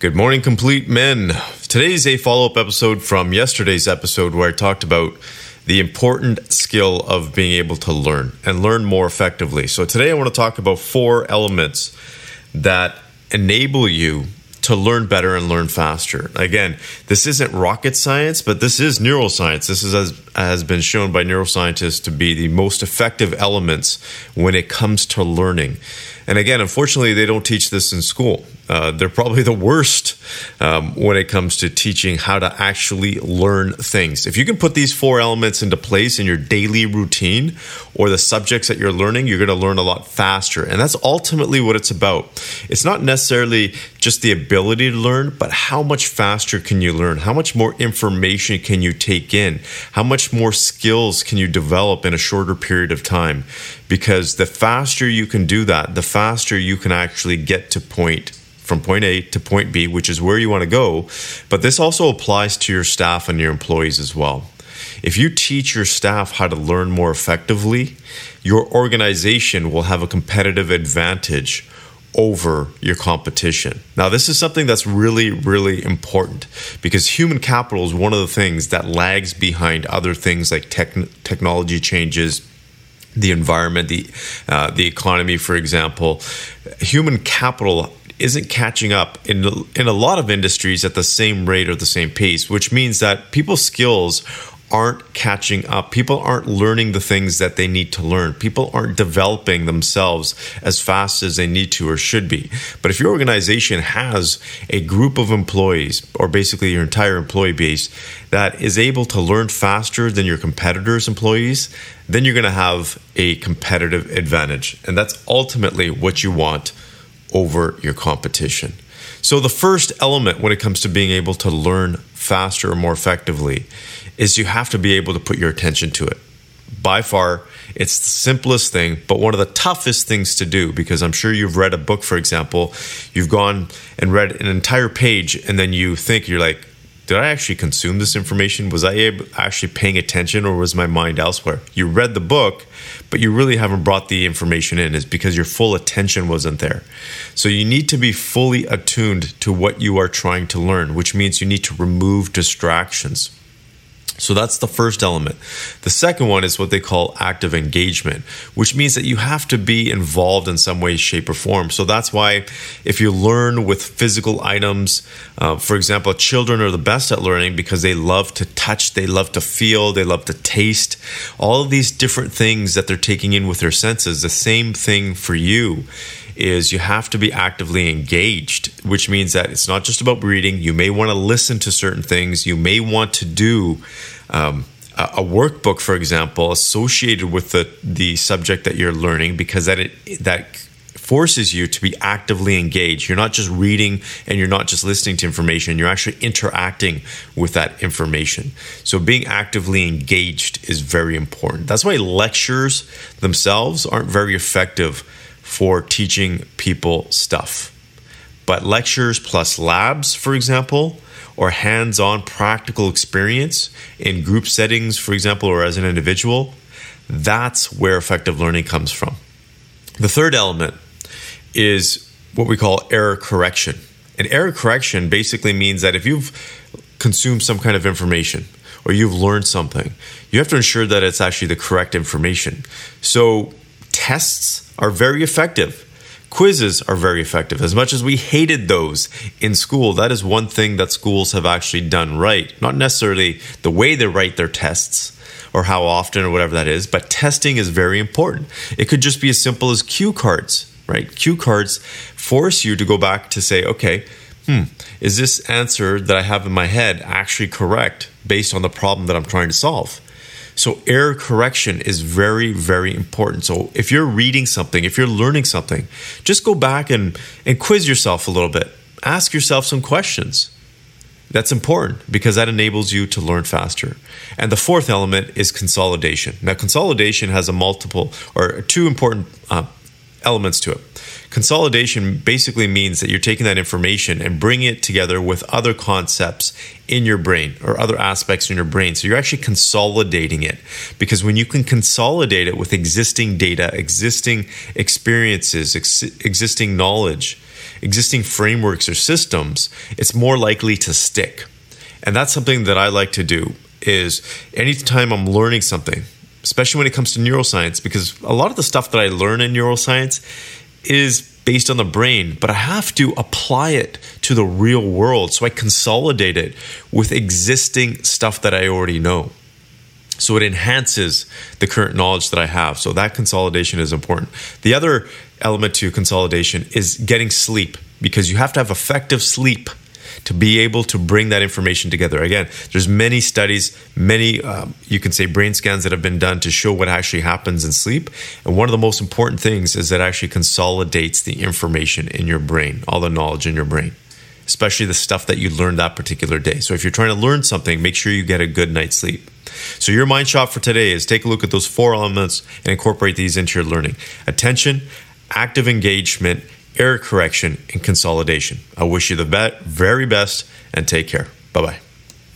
Good morning, complete men. Today's a follow up episode from yesterday's episode where I talked about the important skill of being able to learn and learn more effectively. So, today I want to talk about four elements that enable you to learn better and learn faster. Again, this isn't rocket science, but this is neuroscience. This is as has been shown by neuroscientists to be the most effective elements when it comes to learning. And again, unfortunately, they don't teach this in school. Uh, they're probably the worst um, when it comes to teaching how to actually learn things. If you can put these four elements into place in your daily routine or the subjects that you're learning, you're going to learn a lot faster. And that's ultimately what it's about. It's not necessarily just the ability to learn, but how much faster can you learn? How much more information can you take in? How much more skills can you develop in a shorter period of time? Because the faster you can do that, the faster you can actually get to point from point A to point B, which is where you want to go. But this also applies to your staff and your employees as well. If you teach your staff how to learn more effectively, your organization will have a competitive advantage over your competition. Now, this is something that's really, really important because human capital is one of the things that lags behind other things like tech- technology changes, the environment, the uh, the economy, for example. Human capital isn't catching up in in a lot of industries at the same rate or the same pace, which means that people's skills aren't catching up. People aren't learning the things that they need to learn. People aren't developing themselves as fast as they need to or should be. But if your organization has a group of employees, or basically your entire employee base, that is able to learn faster than your competitors' employees, then you're going to have a competitive advantage. And that's ultimately what you want over your competition. So, the first element when it comes to being able to learn faster or more effectively is you have to be able to put your attention to it. By far, it's the simplest thing, but one of the toughest things to do because I'm sure you've read a book, for example, you've gone and read an entire page, and then you think you're like, did I actually consume this information? Was I actually paying attention or was my mind elsewhere? You read the book, but you really haven't brought the information in, is because your full attention wasn't there. So you need to be fully attuned to what you are trying to learn, which means you need to remove distractions. So that's the first element. The second one is what they call active engagement, which means that you have to be involved in some way, shape, or form. So that's why if you learn with physical items, uh, for example, children are the best at learning because they love to touch, they love to feel, they love to taste, all of these different things that they're taking in with their senses. The same thing for you is you have to be actively engaged, which means that it's not just about reading. You may want to listen to certain things. You may want to do um, a workbook, for example, associated with the the subject that you're learning, because that it that forces you to be actively engaged. You're not just reading and you're not just listening to information, you're actually interacting with that information. So, being actively engaged is very important. That's why lectures themselves aren't very effective for teaching people stuff. But lectures plus labs, for example, or hands on practical experience in group settings, for example, or as an individual, that's where effective learning comes from. The third element is what we call error correction. And error correction basically means that if you've consumed some kind of information or you've learned something, you have to ensure that it's actually the correct information. So tests are very effective. Quizzes are very effective. As much as we hated those in school, that is one thing that schools have actually done right. Not necessarily the way they write their tests or how often or whatever that is, but testing is very important. It could just be as simple as cue cards, right? Cue cards force you to go back to say, okay, hmm, is this answer that I have in my head actually correct based on the problem that I'm trying to solve? So, error correction is very, very important. So, if you're reading something, if you're learning something, just go back and, and quiz yourself a little bit. Ask yourself some questions. That's important because that enables you to learn faster. And the fourth element is consolidation. Now, consolidation has a multiple or two important uh, elements to it. Consolidation basically means that you're taking that information and bringing it together with other concepts in your brain or other aspects in your brain. So you're actually consolidating it because when you can consolidate it with existing data, existing experiences, ex- existing knowledge, existing frameworks or systems, it's more likely to stick. And that's something that I like to do is anytime I'm learning something, especially when it comes to neuroscience, because a lot of the stuff that I learn in neuroscience is based on the brain, but I have to apply it to the real world. So I consolidate it with existing stuff that I already know. So it enhances the current knowledge that I have. So that consolidation is important. The other element to consolidation is getting sleep because you have to have effective sleep to be able to bring that information together. Again, there's many studies, many um, you can say brain scans that have been done to show what actually happens in sleep. And one of the most important things is that actually consolidates the information in your brain, all the knowledge in your brain especially the stuff that you learned that particular day. So if you're trying to learn something, make sure you get a good night's sleep. So your mind shot for today is take a look at those four elements and incorporate these into your learning. Attention, active engagement, error correction, and consolidation. I wish you the very best and take care. Bye bye.